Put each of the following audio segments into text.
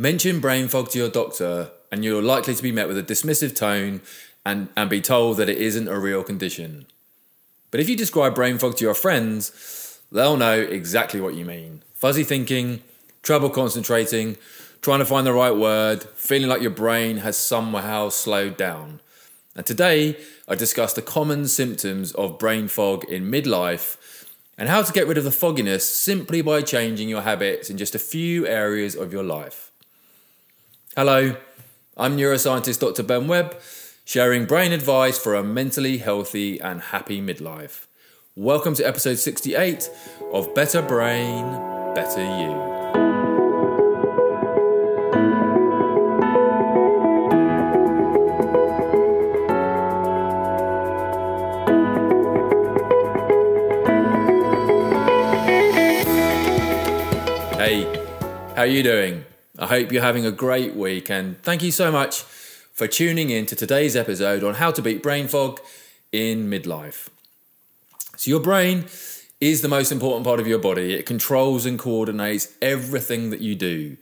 Mention brain fog to your doctor, and you're likely to be met with a dismissive tone and, and be told that it isn't a real condition. But if you describe brain fog to your friends, they'll know exactly what you mean. Fuzzy thinking, trouble concentrating, trying to find the right word, feeling like your brain has somehow slowed down. And today, I discuss the common symptoms of brain fog in midlife and how to get rid of the fogginess simply by changing your habits in just a few areas of your life. Hello, I'm neuroscientist Dr. Ben Webb, sharing brain advice for a mentally healthy and happy midlife. Welcome to episode 68 of Better Brain, Better You. Hey, how are you doing? I hope you're having a great week and thank you so much for tuning in to today's episode on how to beat brain fog in midlife. So, your brain is the most important part of your body. It controls and coordinates everything that you do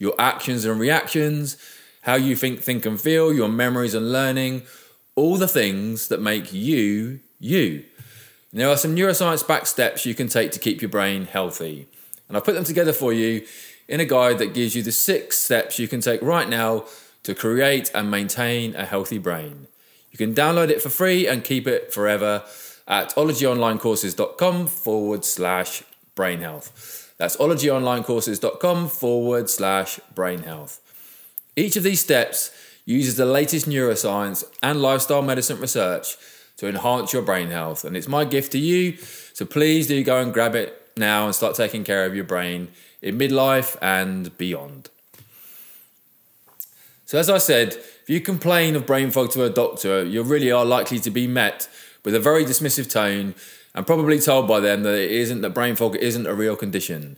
your actions and reactions, how you think, think, and feel, your memories and learning, all the things that make you you. And there are some neuroscience backed steps you can take to keep your brain healthy. And I've put them together for you in a guide that gives you the six steps you can take right now to create and maintain a healthy brain. You can download it for free and keep it forever at ologyonlinecourses.com forward slash brain health. That's ologyonlinecourses.com forward slash brain health. Each of these steps uses the latest neuroscience and lifestyle medicine research to enhance your brain health. And it's my gift to you. So please do go and grab it now and start taking care of your brain in midlife and beyond. So, as I said, if you complain of brain fog to a doctor, you really are likely to be met with a very dismissive tone and probably told by them that it isn't that brain fog isn't a real condition.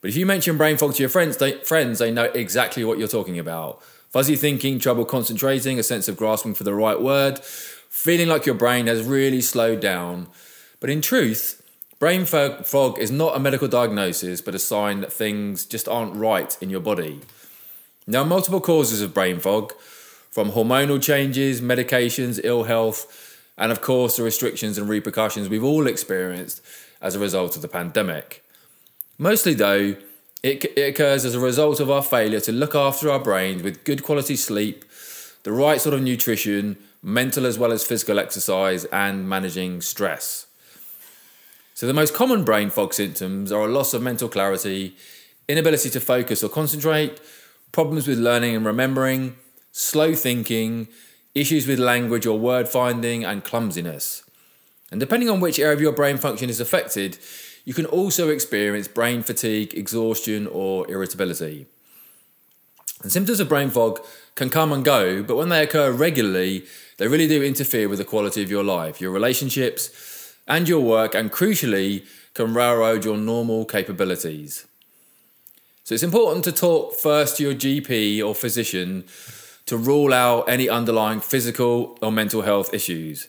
But if you mention brain fog to your friends, they, friends, they know exactly what you're talking about. Fuzzy thinking, trouble concentrating, a sense of grasping for the right word, feeling like your brain has really slowed down. But in truth, Brain fog is not a medical diagnosis, but a sign that things just aren't right in your body. Are multiple causes of brain fog, from hormonal changes, medications, ill health, and of course the restrictions and repercussions we've all experienced as a result of the pandemic. Mostly, though, it, it occurs as a result of our failure to look after our brains with good quality sleep, the right sort of nutrition, mental as well as physical exercise, and managing stress. So, the most common brain fog symptoms are a loss of mental clarity, inability to focus or concentrate, problems with learning and remembering, slow thinking, issues with language or word finding, and clumsiness. And depending on which area of your brain function is affected, you can also experience brain fatigue, exhaustion, or irritability. And symptoms of brain fog can come and go, but when they occur regularly, they really do interfere with the quality of your life, your relationships, and your work, and crucially, can railroad your normal capabilities. So it's important to talk first to your GP or physician to rule out any underlying physical or mental health issues.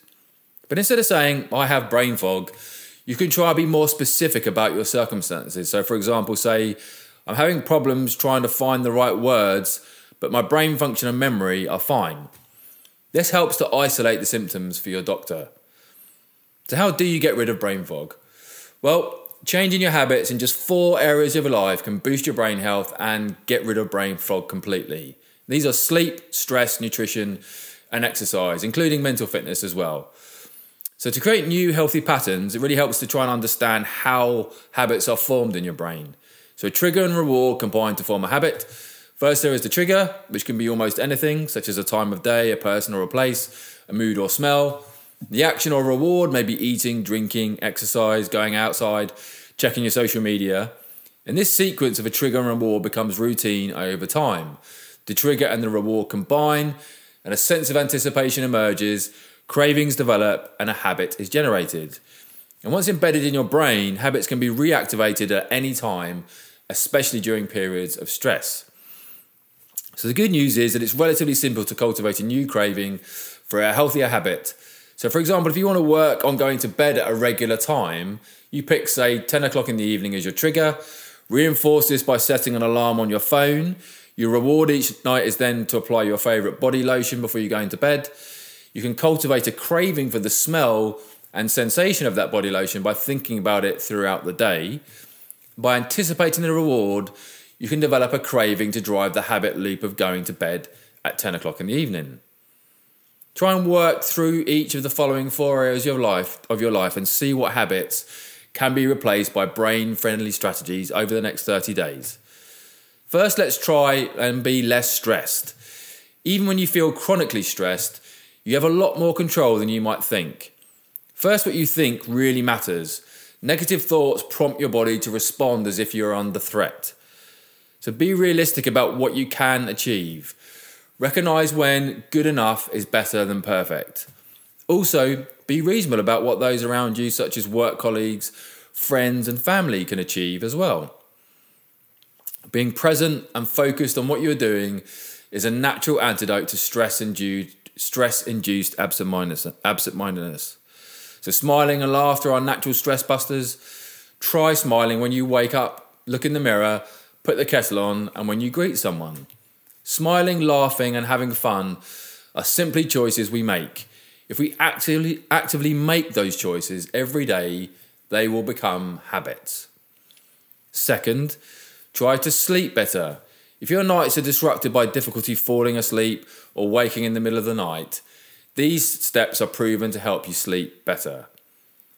But instead of saying, I have brain fog, you can try to be more specific about your circumstances. So, for example, say, I'm having problems trying to find the right words, but my brain function and memory are fine. This helps to isolate the symptoms for your doctor. So, how do you get rid of brain fog? Well, changing your habits in just four areas of your life can boost your brain health and get rid of brain fog completely. These are sleep, stress, nutrition, and exercise, including mental fitness as well. So, to create new healthy patterns, it really helps to try and understand how habits are formed in your brain. So, trigger and reward combine to form a habit. First, there is the trigger, which can be almost anything, such as a time of day, a person or a place, a mood or smell. The action or reward may be eating, drinking, exercise, going outside, checking your social media. And this sequence of a trigger and reward becomes routine over time. The trigger and the reward combine, and a sense of anticipation emerges, cravings develop, and a habit is generated. And once embedded in your brain, habits can be reactivated at any time, especially during periods of stress. So, the good news is that it's relatively simple to cultivate a new craving for a healthier habit so, for example, if you want to work on going to bed at a regular time, you pick, say, 10 o'clock in the evening as your trigger. Reinforce this by setting an alarm on your phone. Your reward each night is then to apply your favourite body lotion before you go into bed. You can cultivate a craving for the smell and sensation of that body lotion by thinking about it throughout the day. By anticipating the reward, you can develop a craving to drive the habit loop of going to bed at 10 o'clock in the evening. Try and work through each of the following four areas of your life, of your life and see what habits can be replaced by brain friendly strategies over the next 30 days. First, let's try and be less stressed. Even when you feel chronically stressed, you have a lot more control than you might think. First, what you think really matters. Negative thoughts prompt your body to respond as if you're under threat. So be realistic about what you can achieve. Recognize when good enough is better than perfect. Also, be reasonable about what those around you, such as work colleagues, friends, and family, can achieve as well. Being present and focused on what you're doing is a natural antidote to stress induced absent-mindedness. So smiling and laughter are natural stress busters. Try smiling when you wake up, look in the mirror, put the kettle on, and when you greet someone. Smiling, laughing, and having fun are simply choices we make. If we actively, actively make those choices every day, they will become habits. Second, try to sleep better. If your nights are disrupted by difficulty falling asleep or waking in the middle of the night, these steps are proven to help you sleep better.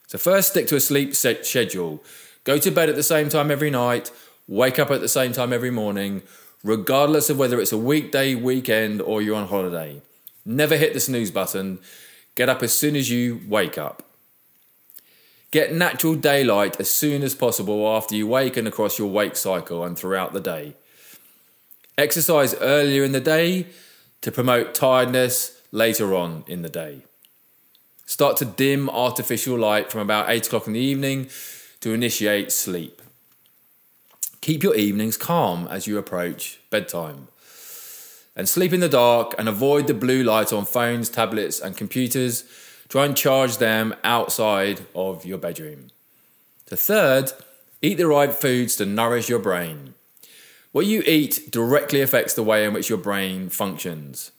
So, first, stick to a sleep schedule. Go to bed at the same time every night, wake up at the same time every morning, regardless of whether it's a weekday, weekend, or you're on holiday. Never hit the snooze button. Get up as soon as you wake up. Get natural daylight as soon as possible after you wake and across your wake cycle and throughout the day. Exercise earlier in the day to promote tiredness later on in the day. Start to dim artificial light from about 8 o'clock in the evening to initiate sleep. Keep your evenings calm as you approach bedtime. And sleep in the dark and avoid the blue light on phones, tablets, and computers. Try and charge them outside of your bedroom. The third, eat the right foods to nourish your brain. What you eat directly affects the way in which your brain functions.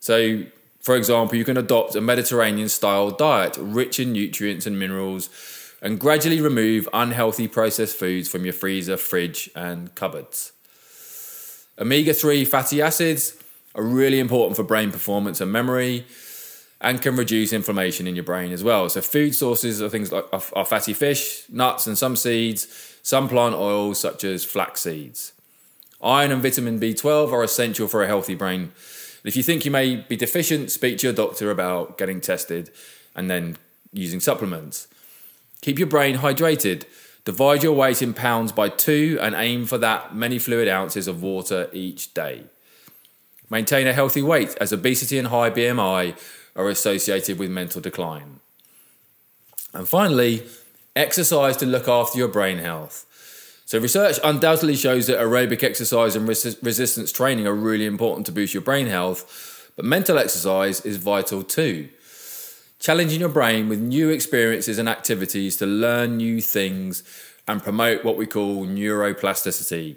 So, for example, you can adopt a Mediterranean style diet rich in nutrients and minerals and gradually remove unhealthy processed foods from your freezer, fridge, and cupboards. Omega 3 fatty acids are really important for brain performance and memory and can reduce inflammation in your brain as well. So, food sources are things like are fatty fish, nuts, and some seeds, some plant oils such as flax seeds. Iron and vitamin B12 are essential for a healthy brain. If you think you may be deficient, speak to your doctor about getting tested and then using supplements. Keep your brain hydrated. Divide your weight in pounds by two and aim for that many fluid ounces of water each day. Maintain a healthy weight as obesity and high BMI are associated with mental decline. And finally, exercise to look after your brain health. So, research undoubtedly shows that aerobic exercise and res- resistance training are really important to boost your brain health, but mental exercise is vital too challenging your brain with new experiences and activities to learn new things and promote what we call neuroplasticity.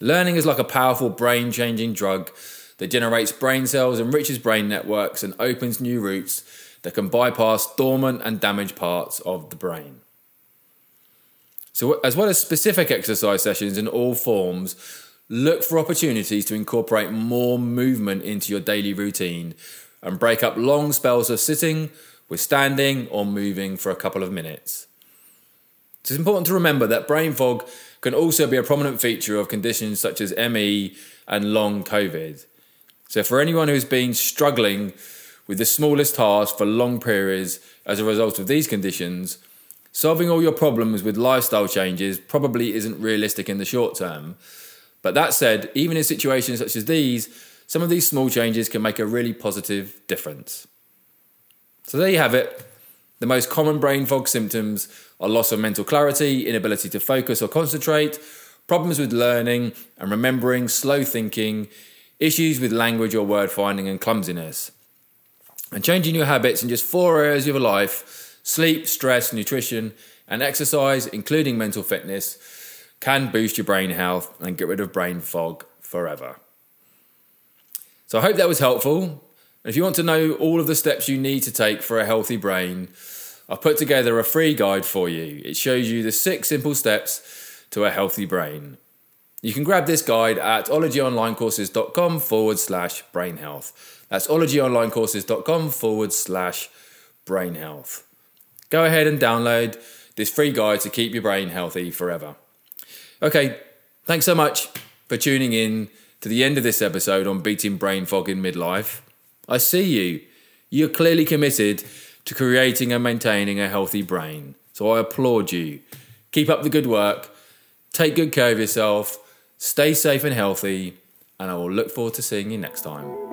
Learning is like a powerful brain changing drug that generates brain cells, enriches brain networks, and opens new routes that can bypass dormant and damaged parts of the brain. So, as well as specific exercise sessions in all forms, look for opportunities to incorporate more movement into your daily routine and break up long spells of sitting with standing or moving for a couple of minutes. It's important to remember that brain fog can also be a prominent feature of conditions such as ME and long COVID. So, for anyone who's been struggling with the smallest tasks for long periods as a result of these conditions, solving all your problems with lifestyle changes probably isn't realistic in the short term. But that said, even in situations such as these, some of these small changes can make a really positive difference. So there you have it. The most common brain fog symptoms are loss of mental clarity, inability to focus or concentrate, problems with learning and remembering, slow thinking, issues with language or word finding, and clumsiness. And changing your habits in just four areas of your life sleep, stress, nutrition, and exercise, including mental fitness, can boost your brain health and get rid of brain fog forever. So I hope that was helpful. If you want to know all of the steps you need to take for a healthy brain, I've put together a free guide for you. It shows you the six simple steps to a healthy brain. You can grab this guide at ologyonlinecourses.com forward slash brain health. That's ologyonlinecourses.com forward slash brain health. Go ahead and download this free guide to keep your brain healthy forever. Okay, thanks so much for tuning in to the end of this episode on beating brain fog in midlife. I see you. You're clearly committed to creating and maintaining a healthy brain. So I applaud you. Keep up the good work. Take good care of yourself. Stay safe and healthy. And I will look forward to seeing you next time.